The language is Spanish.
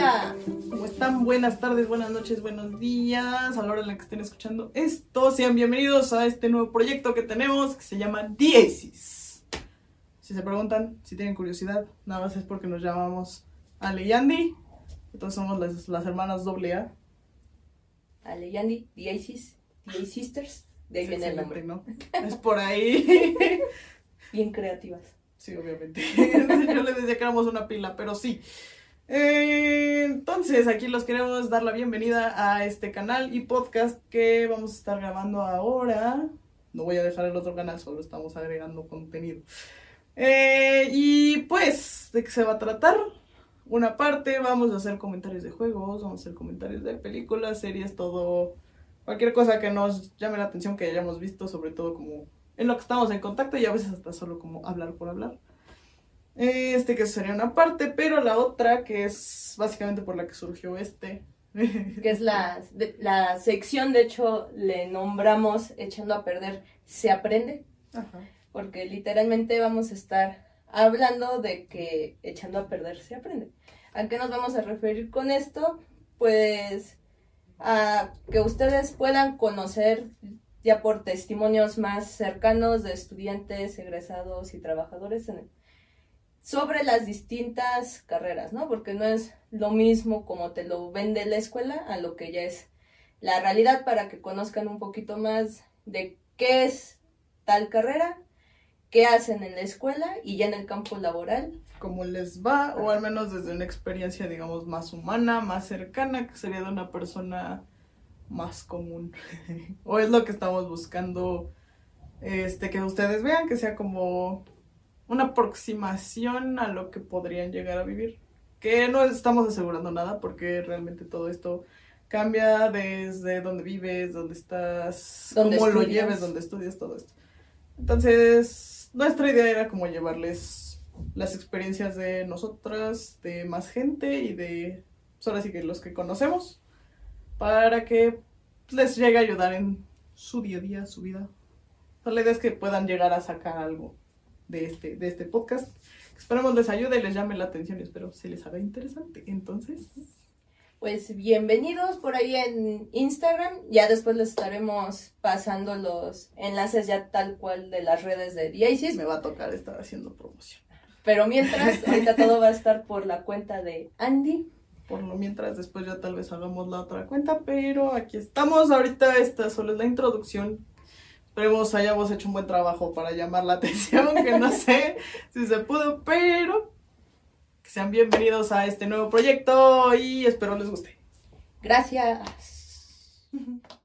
Hola. ¿Cómo están? Buenas tardes, buenas noches, buenos días. A la hora en la que estén escuchando esto, sean bienvenidos a este nuevo proyecto que tenemos que se llama Diesis. Si se preguntan, si tienen curiosidad, nada más es porque nos llamamos Ale y Andy. Entonces somos las, las hermanas doble A. Ale Yandy, The Aces, The Sisters. De ahí viene el nombre. ¿no? Es por ahí. Bien creativas. Sí, obviamente. Yo les decía que éramos una pila, pero sí. Entonces, aquí los queremos dar la bienvenida a este canal y podcast que vamos a estar grabando ahora. No voy a dejar el otro canal, solo estamos agregando contenido. Eh, y pues, ¿de qué se va a tratar? Una parte, vamos a hacer comentarios de juegos, vamos a hacer comentarios de películas, series, todo. Cualquier cosa que nos llame la atención, que hayamos visto, sobre todo como en lo que estamos en contacto y a veces hasta solo como hablar por hablar. Este que sería una parte, pero la otra que es básicamente por la que surgió este. Que es la, de- la sección, de hecho, le nombramos Echando a Perder Se Aprende, Ajá. porque literalmente vamos a estar hablando de que echando a perder se aprende. ¿A qué nos vamos a referir con esto? Pues a que ustedes puedan conocer ya por testimonios más cercanos de estudiantes, egresados y trabajadores en el- sobre las distintas carreras, ¿no? Porque no es lo mismo como te lo vende la escuela a lo que ya es la realidad para que conozcan un poquito más de qué es tal carrera, qué hacen en la escuela y ya en el campo laboral. Cómo les va, o al menos desde una experiencia, digamos, más humana, más cercana, que sería de una persona más común. o es lo que estamos buscando, este, que ustedes vean, que sea como una aproximación a lo que podrían llegar a vivir. Que no estamos asegurando nada, porque realmente todo esto cambia desde dónde vives, dónde estás, Dónde cómo lo estudias. lleves, dónde estudias, todo esto. Entonces, nuestra idea era como llevarles las experiencias de nosotras, de más gente y de, pues ahora sí que los que conocemos, para que les llegue a ayudar en su día a día, su vida. O sea, la idea es que puedan llegar a sacar algo de este, de este podcast. Esperemos les ayude y les llame la atención espero se les haga interesante. Entonces, Pues bienvenidos por ahí en Instagram. Ya después les estaremos pasando los enlaces ya tal cual de las redes de Diasis. me va a tocar estar haciendo promoción. Pero mientras, ahorita todo va a estar por la cuenta de Andy. Por lo mientras, después ya tal vez hagamos la otra cuenta, pero aquí estamos. Ahorita esta solo es la introducción. Esperemos hayamos hecho un buen trabajo para llamar la atención, que no sé si se pudo, pero que sean bienvenidos a este nuevo proyecto y espero les guste. Gracias.